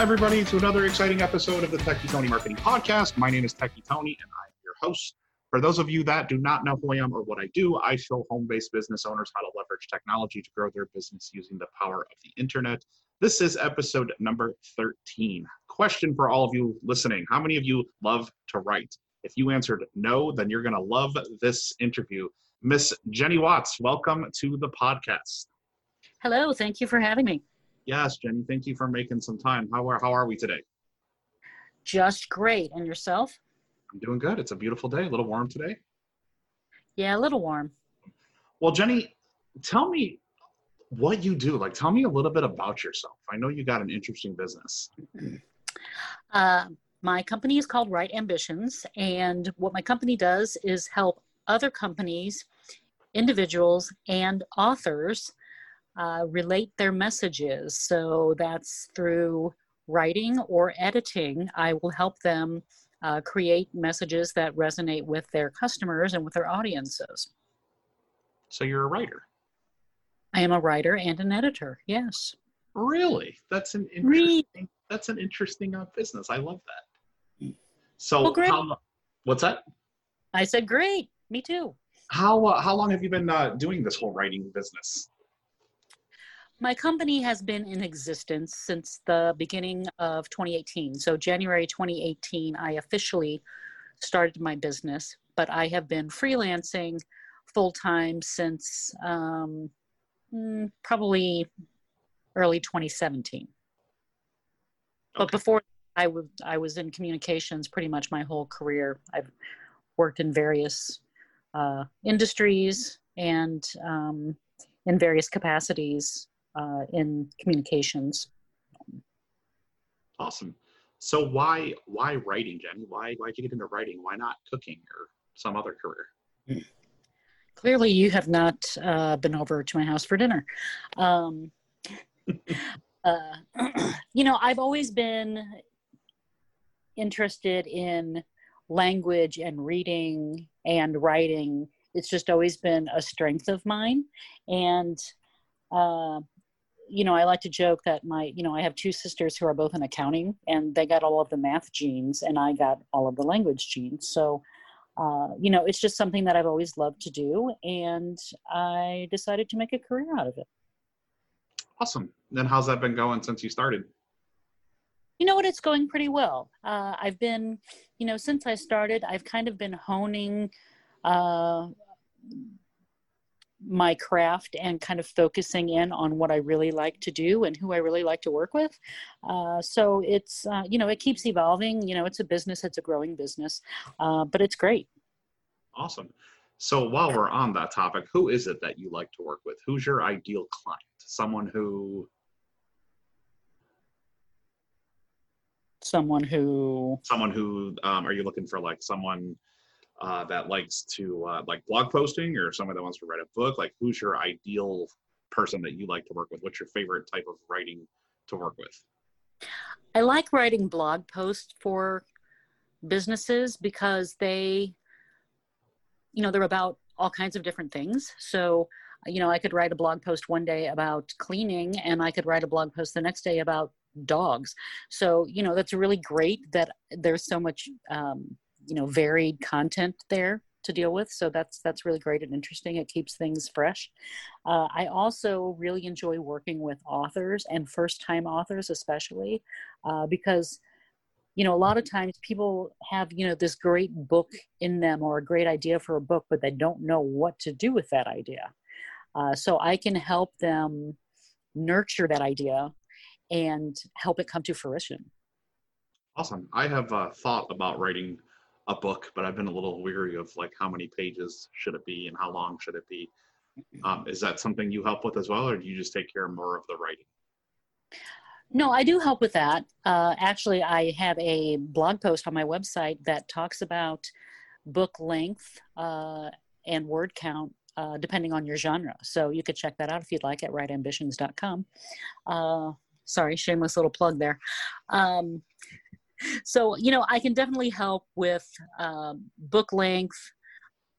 everybody, to another exciting episode of the Techie Tony Marketing Podcast. My name is Techie Tony, and I'm your host. For those of you that do not know who I am or what I do, I show home based business owners how to leverage technology to grow their business using the power of the internet. This is episode number 13. Question for all of you listening How many of you love to write? If you answered no, then you're going to love this interview. Miss Jenny Watz, welcome to the podcast. Hello, thank you for having me. Yes, Jenny, thank you for making some time. How are, how are we today? Just great. And yourself? I'm doing good. It's a beautiful day, a little warm today. Yeah, a little warm. Well, Jenny, tell me what you do. Like, tell me a little bit about yourself. I know you got an interesting business. Uh, my company is called Write Ambitions, and what my company does is help other companies, individuals, and authors uh, relate their messages. So that's through writing or editing. I will help them uh, create messages that resonate with their customers and with their audiences. So you're a writer. I am a writer and an editor. Yes. Really? That's an interesting. really? That's an interesting uh, business. I love that. So, well, great. How, what's that? I said, great. Me too. How uh, how long have you been uh, doing this whole writing business? My company has been in existence since the beginning of 2018. So, January 2018, I officially started my business, but I have been freelancing full time since um, mm, probably early 2017. Okay. But before I, w- I was in communications pretty much my whole career. I've worked in various uh, industries and um, in various capacities uh, in communications. Awesome. So why why writing, Jenny? Why why did you get into writing? Why not cooking or some other career? Clearly, you have not uh, been over to my house for dinner. Um, uh, you know, I've always been interested in language and reading and writing. It's just always been a strength of mine, and uh, you know, I like to joke that my, you know, I have two sisters who are both in accounting and they got all of the math genes and I got all of the language genes. So, uh, you know, it's just something that I've always loved to do. And I decided to make a career out of it. Awesome. Then how's that been going since you started? You know what? It's going pretty well. Uh, I've been, you know, since I started, I've kind of been honing uh, my craft and kind of focusing in on what I really like to do and who I really like to work with. Uh, so it's, uh, you know, it keeps evolving. You know, it's a business, it's a growing business, uh, but it's great. Awesome. So while we're on that topic, who is it that you like to work with? Who's your ideal client? Someone who. Someone who. Someone who, um, are you looking for like someone uh, that likes to uh, like blog posting or someone that wants to write a book like who's your ideal person that you like to work with? What's your favorite type of writing to work with? I like writing blog posts for businesses because they you know they're about all kinds of different things. So you know i could write a blog post one day about cleaning and i could write a blog post the next day about dogs. So you know that's really great that there's so much um, you know varied content there to deal with. So that's that's really great and interesting. It keeps things fresh. Uh, i also really enjoy working with authors and first time authors especially uh, because you know a lot of times people have you know this great book in them or a great idea for a book but they don't know what to do with that idea. Uh, so i can help them nurture that idea and help it come to fruition. Awesome. I have uh, thought about writing a book, but I've been a little weary of like how many pages should it be and how long should it be. Um, is that something you help with as well, or do you just take care more of the writing? No, I do help with that. Uh, actually, I have a blog post on my website that talks about book length uh, and word count uh, depending on your genre. So you could check that out if you'd like at writeambitions.com. Uh, sorry, shameless little plug there. Um, so you know i can definitely help with um, book length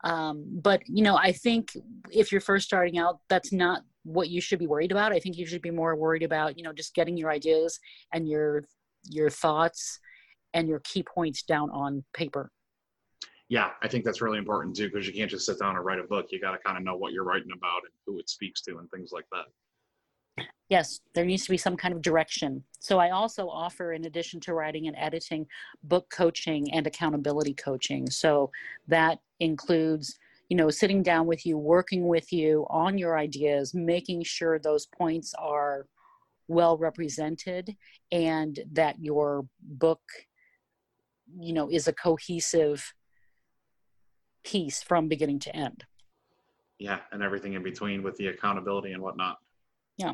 um, but you know i think if you're first starting out that's not what you should be worried about i think you should be more worried about you know just getting your ideas and your your thoughts and your key points down on paper. Yeah, I think that's really important too because you can't just sit down and write a book. You got to kind of know what you're writing about and who it speaks to and things like that. Yes, there needs to be some kind of direction. So I also offer, in addition to writing and editing, book coaching and accountability coaching. So that includes, you know, sitting down with you, working with you on your ideas, making sure those points are well represented and that your book, you know, is a cohesive piece from beginning to end. Yeah, and everything in between with the accountability and whatnot. Yeah.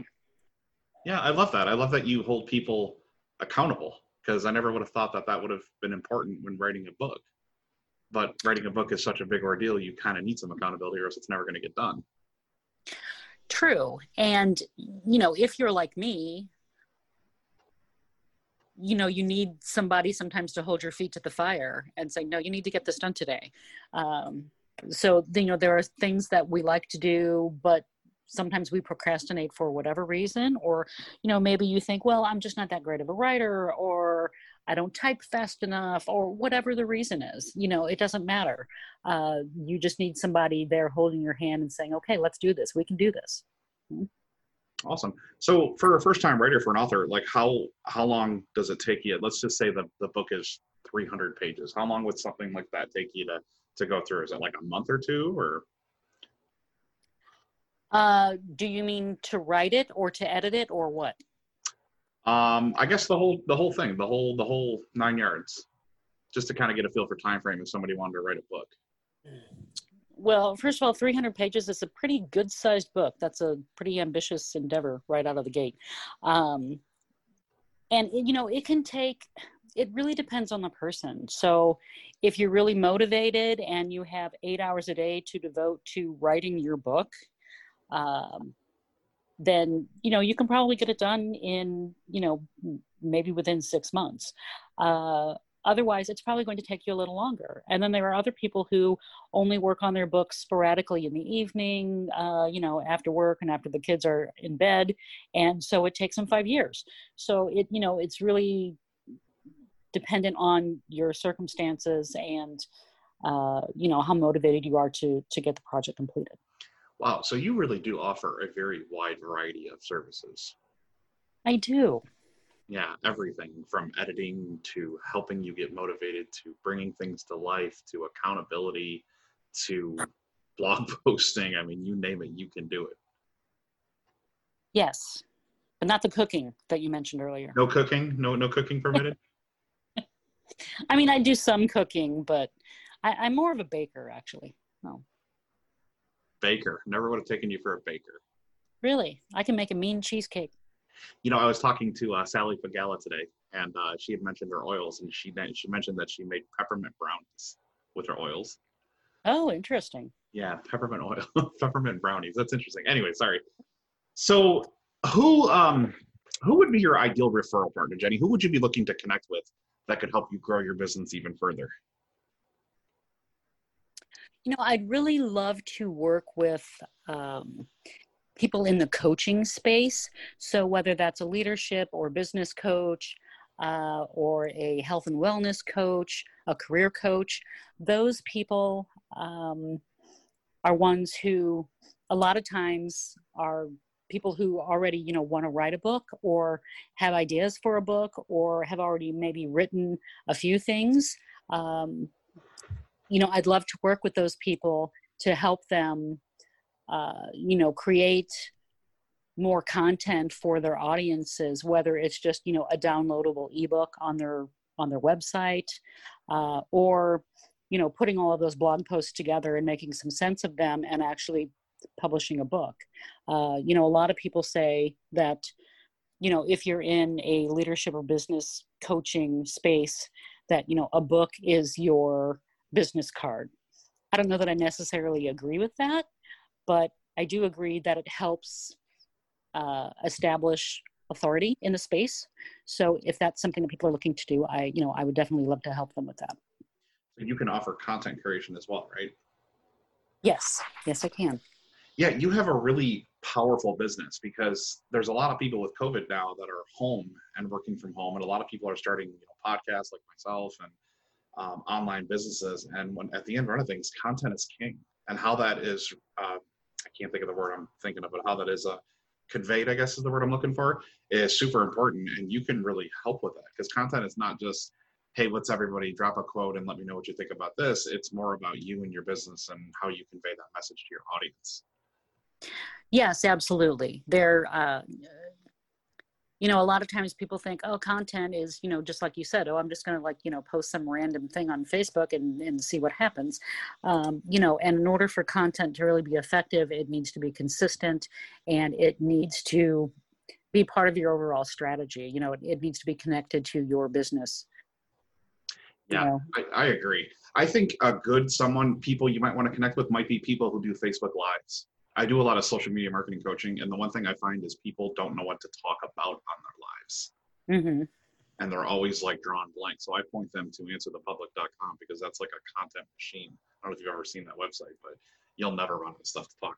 Yeah, I love that. I love that you hold people accountable because I never would have thought that that would have been important when writing a book. But writing a book is such a big ordeal, you kind of need some accountability or else it's never going to get done. True. And, you know, if you're like me, you know, you need somebody sometimes to hold your feet to the fire and say, no, you need to get this done today. Um, so, you know, there are things that we like to do, but sometimes we procrastinate for whatever reason or you know maybe you think well i'm just not that great of a writer or i don't type fast enough or whatever the reason is you know it doesn't matter. Uh, you just need somebody there holding your hand and saying okay let's do this. We can do this. Mm-hmm. awesome. So for a first time writer for an author like how how long does it take you? Let's just say the, the book is 300 pages. How long would something like that take you to to go through? Is it like a month or two or uh, do you mean to write it or to edit it or what? Um, I guess the whole the whole thing, the whole the whole nine yards, just to kind of get a feel for time frame if somebody wanted to write a book. Well, first of all, 300 pages is a pretty good sized book. That's a pretty ambitious endeavor right out of the gate. Um, and you know, it can take. It really depends on the person. So, if you're really motivated and you have eight hours a day to devote to writing your book, um, then you know you can probably get it done in you know maybe within six months. Uh, otherwise it's probably going to take you a little longer. And then there are other people who only work on their books sporadically in the evening uh, you know after work and after the kids are in bed. And so it takes them five years. So it you know it's really dependent on your circumstances and uh, you know how motivated you are to to get the project completed Wow. So you really do offer a very wide variety of services. I do. Yeah, everything from editing to helping you get motivated to bringing things to life to accountability to blog posting. I mean, you name it, you can do it. Yes, but not the cooking that you mentioned earlier. No cooking? No, no cooking permitted? I mean, I do some cooking, but I, am more of a baker, actually. No baker. Never would have taken you for a baker. Really? I can make a mean cheesecake. You know, I was talking to uh, Sally Fagala today, and uh, she had mentioned her oils, and she she mentioned that she made peppermint brownies with her oils. Oh, interesting. Yeah, peppermint oil, peppermint brownies. That's interesting. Anyway, sorry. So, who um who would be your ideal referral partner, Jenny? Who would you be looking to connect with that could help you grow your business even further? You know, I'd really love to work with um, people in the coaching space. So, whether that's a leadership or business coach, uh, or a health and wellness coach, a career coach, those people um, are ones who a lot of times are people who already you know want to write a book or have ideas for a book or have already maybe written a few things um, you know, I'd love to work with those people to help them, uh, you know, create more content for their audiences, whether it's just, you know, a downloadable ebook on their on their website, uh, or, you know, putting all of those blog posts together and making some sense of them and actually publishing a book. Uh, you know, a lot of people say that, you know, if you're in a leadership or business coaching space, that you know a book is your business card. I don't know that I necessarily agree with that, but I do agree that it helps uh, establish authority in the space. So if that's something that people are looking to do, I, you know, I would definitely love to help them with that. So you can offer content creation as well, right? Yes, yes, I can. Yeah, you have a really powerful business because there's a lot of people with COVID now that are home and working from home, and a lot of people are starting you know, podcasts like myself and um, online businesses. And when at the end of things, content is king, and how that is uh, I can't think of the word I'm thinking of, but how that is uh, conveyed, I guess is the word I'm looking for, is super important, and you can really help with that because content is not just hey, let's everybody drop a quote and let me know what you think about this. It's more about you and your business and how you convey that message to your audience. Yes, absolutely. There, uh, you know, a lot of times people think, oh, content is, you know, just like you said, oh, I'm just going to like, you know, post some random thing on Facebook and, and see what happens. Um, you know, and in order for content to really be effective, it needs to be consistent and it needs to be part of your overall strategy. You know, it, it needs to be connected to your business. Yeah, you know? I, I agree. I think a good someone, people you might want to connect with might be people who do Facebook Lives I do a lot of social media marketing coaching, and the one thing I find is people don't know what to talk about on their lives. Mm-hmm. And they're always like drawn blank. So I point them to answerthepublic.com because that's like a content machine. I don't know if you've ever seen that website, but you'll never run out of stuff to talk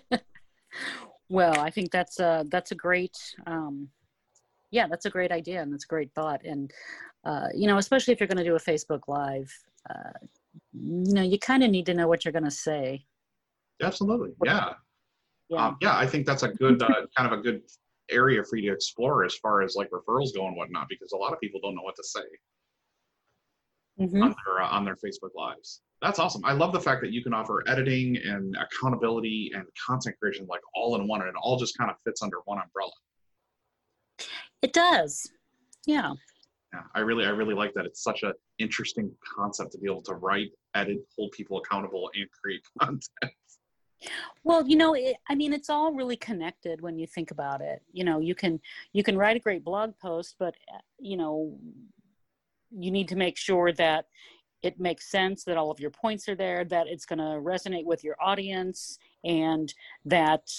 about. well, I think that's a that's a great um, yeah, that's a great idea and that's a great thought. And uh, you know, especially if you're going to do a Facebook Live, uh, you know, you kind of need to know what you're going to say Absolutely. Yeah. Yeah. Um, yeah. I think that's a good, uh, kind of a good area for you to explore as far as like referrals go and whatnot, because a lot of people don't know what to say mm-hmm. on their, uh, on their Facebook lives. That's awesome. I love the fact that you can offer editing and accountability and content creation like all in one and it all just kind of fits under one umbrella. It does. Yeah. Yeah, I really, I really like that. It's such an interesting concept to be able to write, edit, hold people accountable, and create content. Well, you know, it, I mean, it's all really connected when you think about it. You know, you can you can write a great blog post, but uh, you know, you need to make sure that it makes sense, that all of your points are there, that it's going to resonate with your audience, and that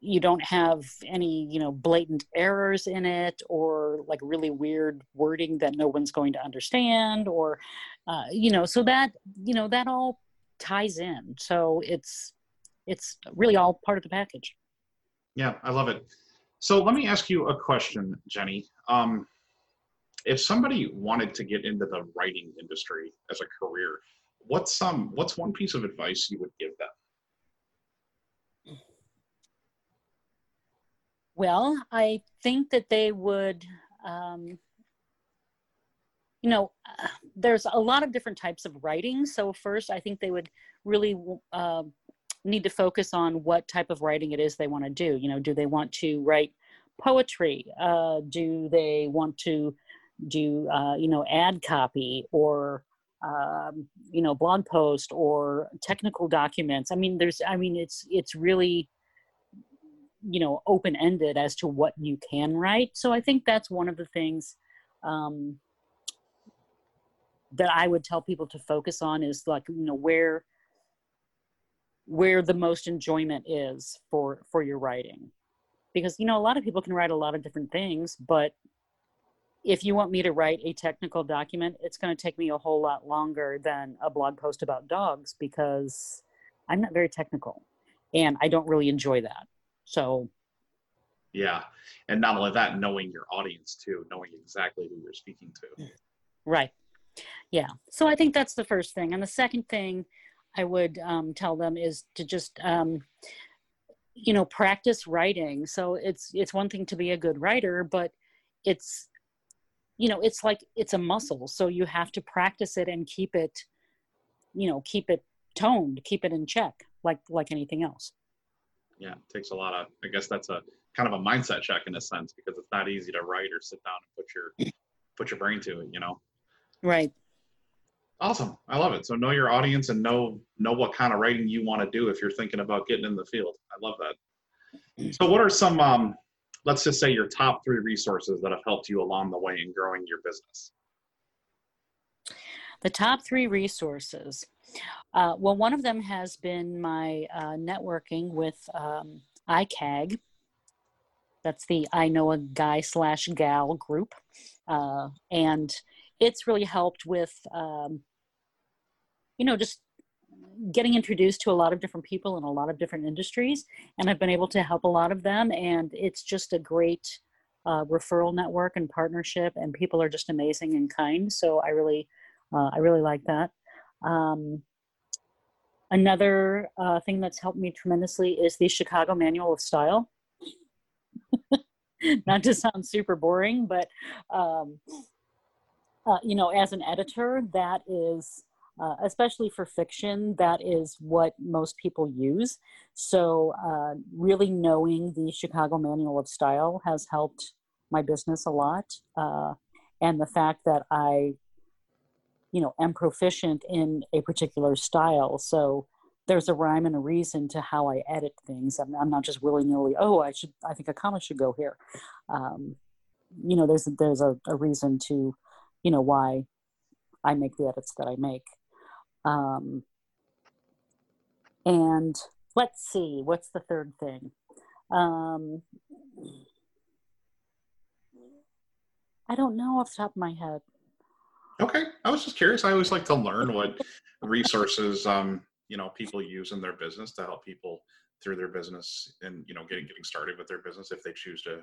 you don't have any you know blatant errors in it or like really weird wording that no one's going to understand or uh, you know so that you know that all ties in so it's it's really all part of the package. Yeah, I love it. So let me ask you a question, Jenny. Um, if somebody wanted to get into the writing industry as a career, what's some um, what's one piece of advice you would give them? Well, I think that they would, um, you know, uh, there's a lot of different types of writing. So first, I think they would really uh, need to focus on what type of writing it is they want to do. You know, do they want to write poetry? Uh, do they want to do, uh, you know, ad copy or, um, you know, blog post or technical documents? I mean, there's, I mean, it's, it's really, you know, open ended as to what you can write. So I think that's one of the things, um, that I would tell people to focus on is like, you know, where, where the most enjoyment is for for your writing. Because you know a lot of people can write a lot of different things but if you want me to write a technical document it's going to take me a whole lot longer than a blog post about dogs because i'm not very technical and i don't really enjoy that. So yeah and not only that knowing your audience too knowing exactly who you're speaking to. Right. Yeah so i think that's the first thing. And the second thing I would um, tell them is to just um, you know practice writing. So it's it's one thing to be a good writer, but it's you know it's like it's a muscle. So you have to practice it and keep it you know keep it toned, keep it in check, like like anything else. Yeah, it takes a lot of. I guess that's a kind of a mindset check in a sense because it's not easy to write or sit down and put your put your brain to it. You know. Right. Awesome. I love it. So know your audience and know know what kind of writing you want to do if you're thinking about getting in the field. I love that. So what are some um, let's just say your top three resources that have helped you along the way in growing your business? The top three resources. Uh, well, one of them has been my uh, networking with um, ICAG. That's the I Know a Guy slash Gal group. Uh, and it's really helped with um, you know, just getting introduced to a lot of different people in a lot of different industries, and I've been able to help a lot of them. And it's just a great uh, referral network and partnership, and people are just amazing and kind. So I really, uh, I really like that. Um, another uh, thing that's helped me tremendously is the Chicago Manual of Style. Not to sound super boring, but um, uh, you know, as an editor, that is uh, especially for fiction, that is what most people use. So, uh, really knowing the Chicago Manual of Style has helped my business a lot. Uh, and the fact that I, you know, am proficient in a particular style. So, there's a rhyme and a reason to how I edit things. I'm, I'm not just willy nilly. Oh, I should. I think a comic should go here. Um, you know, there's there's a, a reason to, you know, why I make the edits that I make. Um, and let's see, what's the third thing? Um, I don't know off the top of my head. Okay, I was just curious. I always like to learn what resources um, you know people use in their business to help people through their business and you know getting getting started with their business if they choose to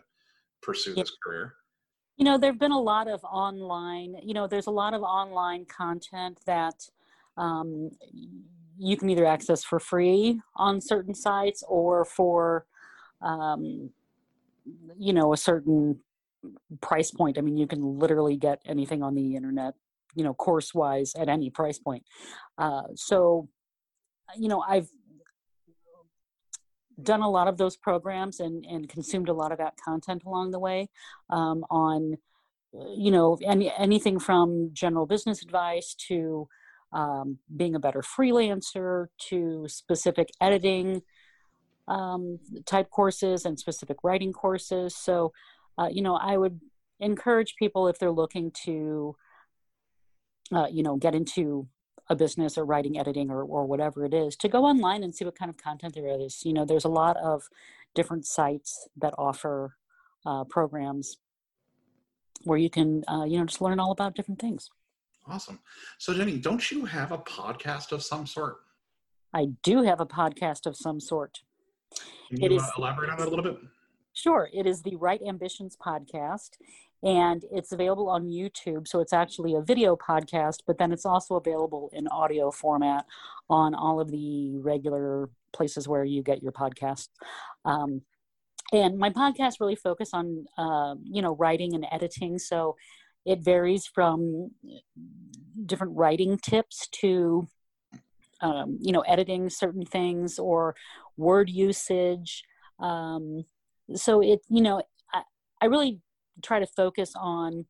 pursue this career. You know, there've been a lot of online. You know, there's a lot of online content that um, you can either access for free on certain sites or for um, you know a certain price point. I mean you can literally get anything on the internet you know course wise at any price point. Uh, so you know i've done a lot of those programs and and consumed a lot of that content along the way um, on you know any anything from general business advice to um, being a better freelancer to specific editing um, type courses and specific writing courses. So, uh, you know, I would encourage people if they're looking to, uh, you know, get into a business or writing, editing, or, or whatever it is, to go online and see what kind of content there is. You know, there's a lot of different sites that offer uh, programs where you can, uh, you know, just learn all about different things. Awesome. So, Jenny, don't you have a podcast of some sort? I do have a podcast of some sort. Can you it is, uh, elaborate on that a little bit? Sure. It is the Write Ambitions podcast, and it's available on YouTube. So it's actually a video podcast, but then it's also available in audio format on all of the regular places where you get your podcasts. Um, and my podcast really focus on, uh, you know, writing and editing. So it varies from different writing tips to um, you know editing certain things or word usage. Um, so it you know I, I really try to focus on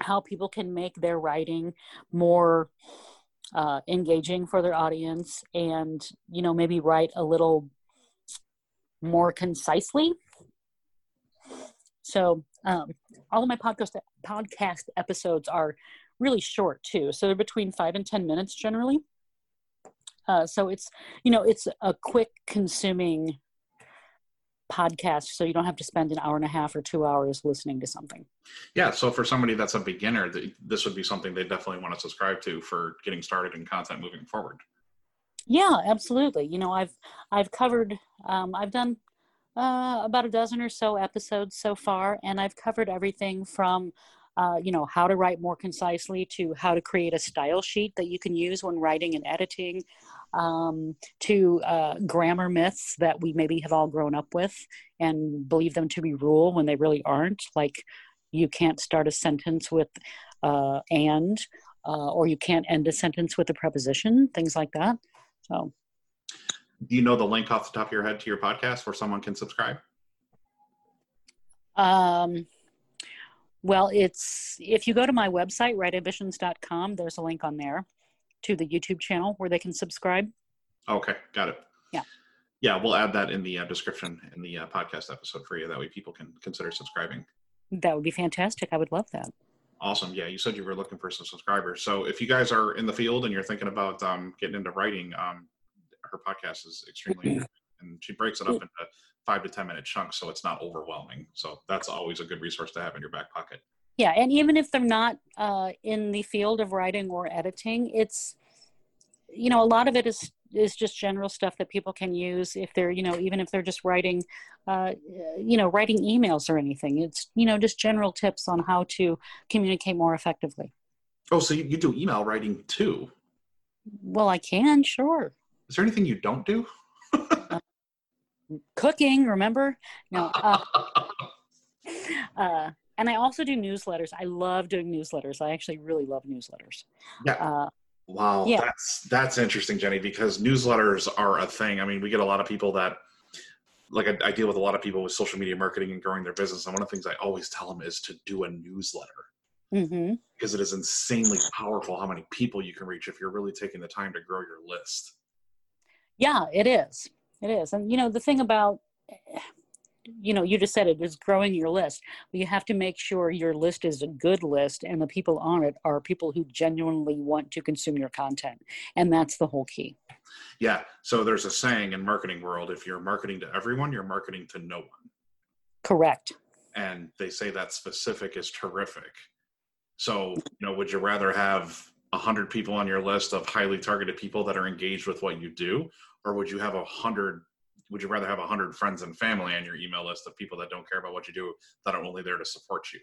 how people can make their writing more uh, engaging for their audience and you know maybe write a little more concisely. So um, all of my podcast podcast episodes are really short too, so they're between five and ten minutes generally. Uh, so it's you know it's a quick consuming podcast so you don't have to spend an hour and a half or two hours listening to something. Yeah so for somebody that's a beginner this would be something they definitely want to subscribe to for getting started in content moving forward. Yeah absolutely. You know i've i've covered um, i've done uh, about a dozen or so episodes so far, and I've covered everything from uh, you know how to write more concisely to how to create a style sheet that you can use when writing and editing um, to uh, grammar myths that we maybe have all grown up with and believe them to be rule when they really aren't. Like you can't start a sentence with uh, and uh, or you can't end a sentence with a preposition things like that. So do you know the link off the top of your head to your podcast where someone can subscribe? Um, well, it's if you go to my website, writeambitions.com, there's a link on there to the YouTube channel where they can subscribe. Okay, got it. Yeah. Yeah, we'll add that in the uh, description in the uh, podcast episode for you. That way people can consider subscribing. That would be fantastic. I would love that. Awesome. Yeah, you said you were looking for some subscribers. So if you guys are in the field and you're thinking about um, getting into writing, um, her podcast is extremely and she breaks it up into five to ten minute chunks so it's not overwhelming. So that's always a good resource to have in your back pocket. Yeah and even if they're not uh, in the field of writing or editing it's you know a lot of it is is just general stuff that people can use if they're you know even if they're just writing uh, you know writing emails or anything. It's you know just general tips on how to communicate more effectively. Oh so you, you do email writing too? Well i can sure is there anything you don't do uh, cooking remember no uh, uh, and i also do newsletters i love doing newsletters i actually really love newsletters yeah uh, Wow, yeah. that's that's interesting, Jenny, because newsletters are a thing. I mean, we get a lot of people that like I, I, deal with a lot of people with social media marketing and growing their business. And one of the things I always tell them is to do a newsletter mm-hmm. because it is insanely powerful how many people you can reach if you're really taking the time to grow your list. Yeah, it is. It is. And you know, the thing about you know you just said it is growing your list. But you have to make sure your list is a good list and the people on it are people who genuinely want to consume your content. And that's the whole key. Yeah. So there's a saying in marketing world if you're marketing to everyone you're marketing to no one. Correct. And they say that specific is terrific. So you know would you rather have 100 people on your list of highly targeted people that are engaged with what you do? Or would you have a 100 would you rather have a 100 friends and family on your email list of people that don't care about what you do that are only there to support you?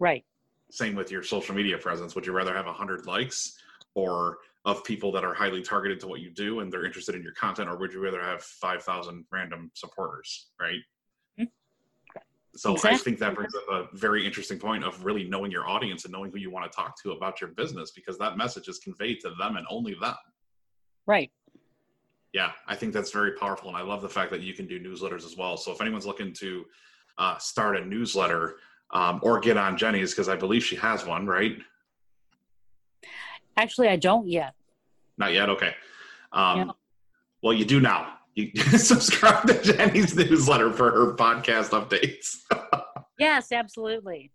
Right. Same with your social media presence. Would you rather have a 100 likes or of people that are highly targeted to what you do and they're interested in your content or would you rather have 5000 random supporters right. So exactly. i think that brings up a very interesting point of really knowing your audience and knowing who you want to talk to about your business because that message is conveyed to them and only them right yeah, I think that's very powerful, and I love the fact that you can do newsletters as well. So if anyone's looking to uh, start a newsletter um, or get on Jenny's, because I believe she has one, right? Actually, I don't yet. Not yet. Okay. Um, yeah. Well, you do now. You subscribe to Jenny's newsletter for her podcast updates. yes, absolutely.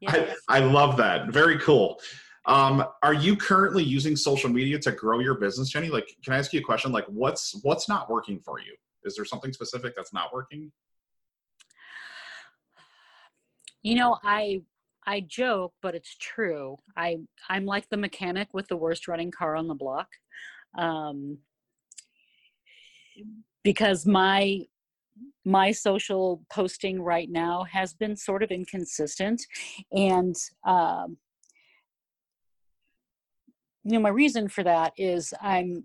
Yes. I, I love that. Very cool. Um, are you currently using social media to grow your business, Jenny? Like, can I ask you a question? Like, what's what's not working for you? Is there something specific that's not working? You know, I I joke, but it's true. I I'm like the mechanic with the worst running car on the block, um, because my my social posting right now has been sort of inconsistent, and um, you know my reason for that is i'm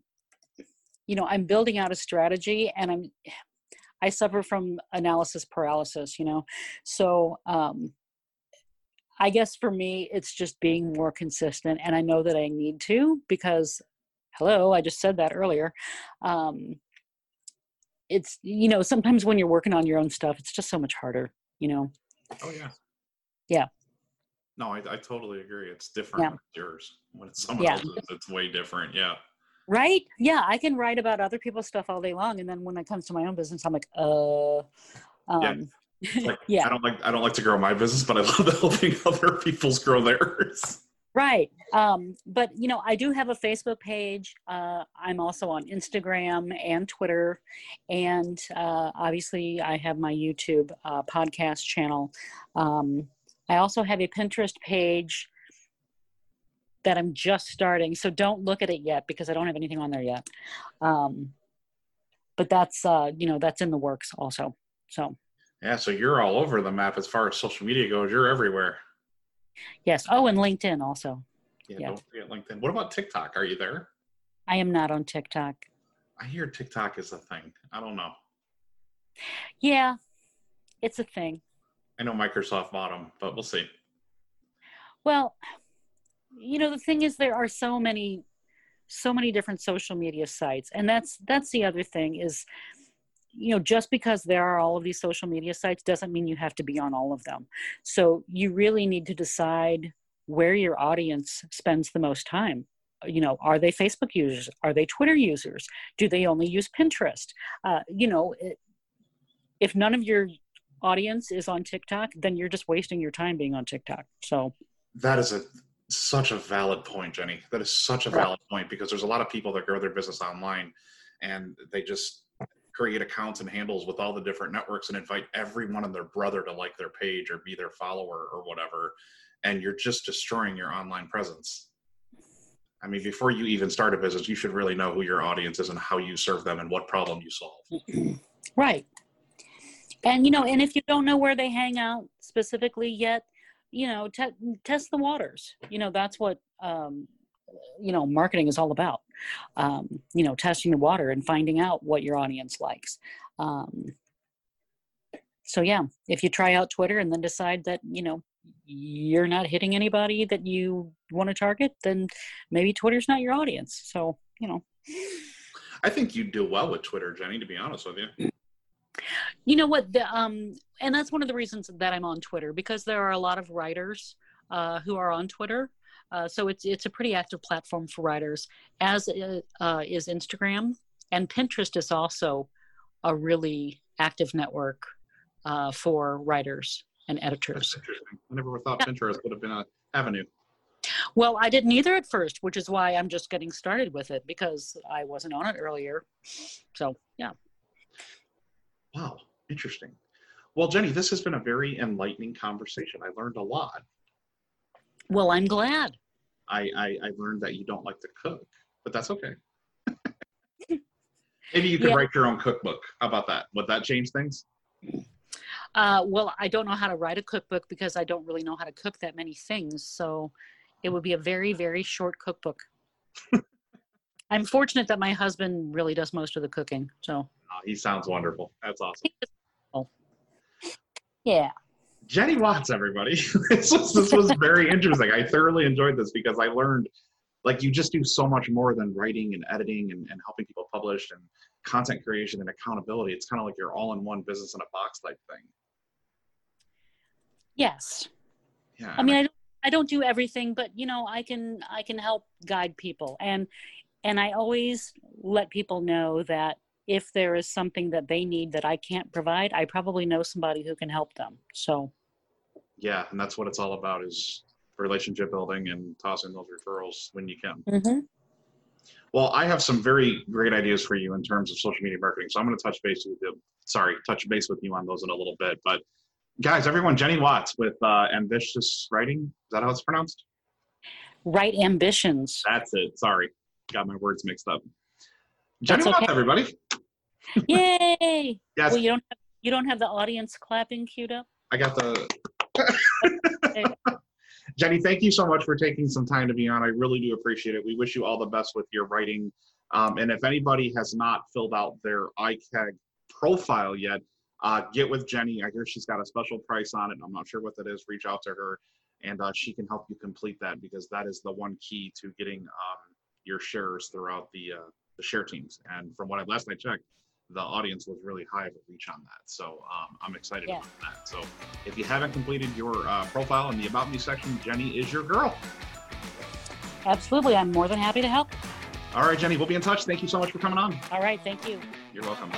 you know i'm building out a strategy and i'm i suffer from analysis paralysis you know? So um i guess for me it's just being more consistent and i know that i need to because hello i just said that earlier um it's you know sometimes when you're working on your own stuff it's just so much harder you know oh yeah yeah no, I, I totally agree. It's different yeah. yours. When it's someone yeah. else's, it's way different. Yeah. Right? Yeah, I can write about other people's stuff all day long, and then when it comes to my own business, I'm like, uh, um, yeah. Like, yeah. I don't like I don't like to grow my business, but I love helping other people's grow theirs. Right. Um, but you know, I do have a Facebook page. Uh, I'm also on Instagram and Twitter, and uh, obviously, I have my YouTube uh, podcast channel. Um, I also have a Pinterest page that I'm just starting. So don't look at it yet because I don't have anything on there yet. Um, but that's, uh, you know, that's in the works also. So. Yeah. So you're all over the map as far as social media goes. You're everywhere. Yes. Oh, and LinkedIn also. Yeah, yeah. Don't forget LinkedIn. What about TikTok? Are you there? I am not on TikTok. I hear TikTok is a thing. I don't know. Yeah, it's a thing. I know Microsoft bought them, but we'll see. Well, you know, the thing is, there are so many, so many different social media sites, and that's that's the other thing is, you know, just because there are all of these social media sites doesn't mean you have to be on all of them. So you really need to decide where your audience spends the most time you know are they facebook users are they twitter users do they only use pinterest uh, you know if none of your audience is on TikTok, then you're just wasting your time being on TikTok. So that is a such a valid point, Jenny. That is such a valid point because there's a lot of people that grow their business online and they just create accounts and handles with all the different networks and invite everyone and their brother to like their page or be their follower or whatever. And you're just destroying your online presence. I mean, before you even start a business, you should really know who your audience is and how you serve them and what problem you solve. right. And you know, and if you don't know where they hang out specifically yet, you know, te- test the waters. You know, that's what um, you know marketing is all about. Um, you know, testing the water and finding out what your audience likes. Um, so yeah, if you try out Twitter and then decide that you know you're not hitting anybody that you want to target, then maybe Twitter's not your audience. So, you know. I think you do well with Twitter, Jenny, to be honest with you. You know what? The, um, and that's one of the reasons that I'm on Twitter because there are a lot of writers uh, who are on Twitter. Uh, so it's it's a pretty active platform for writers, as uh, is Instagram and Pinterest is also a really active network uh, for writers and editors. Interesting. I never thought yeah. Pinterest would have been an avenue. Well, I didn't either at first, which is why I'm just getting started with it because I wasn't on it earlier. So, yeah. Wow, interesting. Well, Jenny, this has been a very enlightening conversation. I learned a lot. Well, I'm glad. I, I, I learned that you don't like to cook, but that's okay. Maybe you could yeah. write your own cookbook. How about that? Would that change things? Uh, well, I don't know how to write a cookbook because I don't really know how to cook that many things. So it would be a very, very short cookbook. I'm fortunate that my husband really does most of the cooking. So oh, he sounds wonderful. That's awesome. Yeah. Jenny Watz, everybody. this was this was very interesting. I thoroughly enjoyed this because I learned like you just do so much more than writing and editing and, and helping people publish and content creation and accountability. It's kind of like you're all in one business in a box type thing. Yes. Yeah. I mean, I don't, I don't do everything, but you know, I can I can help guide people, and and I always let people know that if there is something that they need that I can't provide, I probably know somebody who can help them. So. Yeah, and that's what it's all about is relationship building and tossing those referrals when you can. Mm-hmm. Well, I have some very great ideas for you in terms of social media marketing. So I'm going to touch base with you. Sorry, touch base with you on those in a little bit. But guys, everyone, Jenny Watz with uh, Ambitious Writing. Is that how it's pronounced? Write Ambitions. That's it. Sorry, got my words mixed up. Jenny Watz, everybody. Yay! yes. Well, you don't have, you don't have the audience clapping queued up. I got the. Jenny, thank you so much for taking some time to be on. I really do appreciate it. We wish you all the best with your writing. Um, and if anybody has not filled out their iCAG profile yet, uh, get with Jenny. I hear she's got a special price on it. I'm not sure what that is. Reach out to her, and uh, she can help you complete that because that is the one key to getting um, your shares throughout the uh, the share teams. And from what I last I checked, the audience was really high of a reach on that. So um, I'm excited yeah. about that. So if you haven't completed your uh, profile in the About Me section, Jenny is your girl. Absolutely. I'm more than happy to help. All right, Jenny, we'll be in touch. Thank you so much for coming on. All right. Thank you. You're welcome.